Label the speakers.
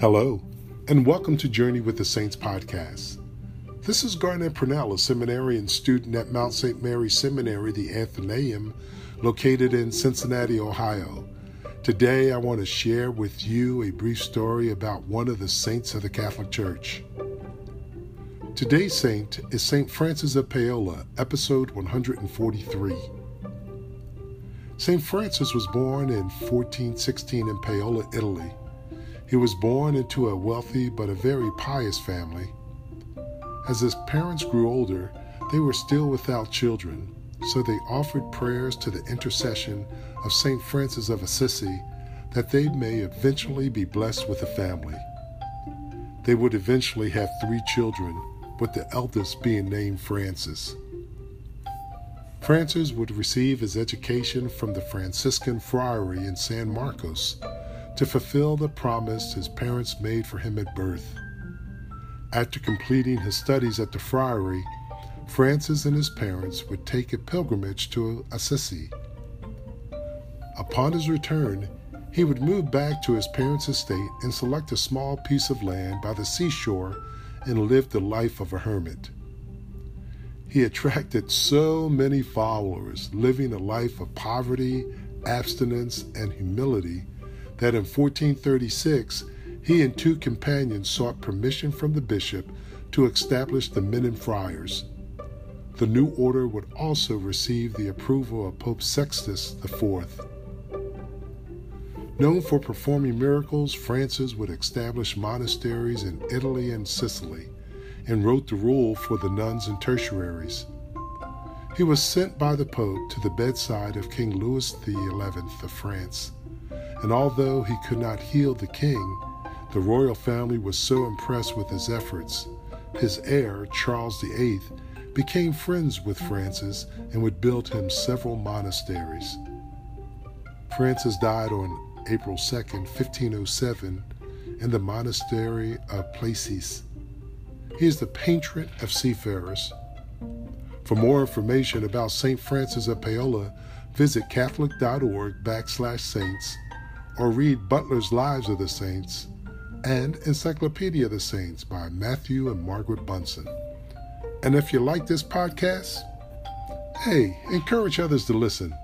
Speaker 1: Hello, and welcome to Journey with the Saints podcast. This is Garnett Purnell, a seminarian student at Mount St. Mary Seminary, the Athenaeum, located in Cincinnati, Ohio. Today, I want to share with you a brief story about one of the saints of the Catholic Church. Today's saint is St. Francis of Paola, episode 143. St. Francis was born in 1416 in Paola, Italy. He was born into a wealthy but a very pious family. As his parents grew older, they were still without children, so they offered prayers to the intercession of St. Francis of Assisi that they may eventually be blessed with a family. They would eventually have three children, with the eldest being named Francis. Francis would receive his education from the Franciscan friary in San Marcos to fulfill the promise his parents made for him at birth. After completing his studies at the friary, Francis and his parents would take a pilgrimage to Assisi. Upon his return, he would move back to his parents' estate and select a small piece of land by the seashore and live the life of a hermit. He attracted so many followers, living a life of poverty, abstinence, and humility, that in 1436 he and two companions sought permission from the bishop to establish the Minim Friars. The new order would also receive the approval of Pope Sixtus IV. Known for performing miracles, Francis would establish monasteries in Italy and Sicily and wrote the rule for the nuns and tertiaries. He was sent by the Pope to the bedside of King Louis XI of France, and although he could not heal the king, the royal family was so impressed with his efforts, his heir, Charles VIII, became friends with Francis and would build him several monasteries. Francis died on April 2, 1507, in the monastery of Plessis. He is the patron of seafarers. For more information about St. Francis of Paola, visit catholic.org backslash saints or read Butler's Lives of the Saints and Encyclopedia of the Saints by Matthew and Margaret Bunson. And if you like this podcast, hey, encourage others to listen.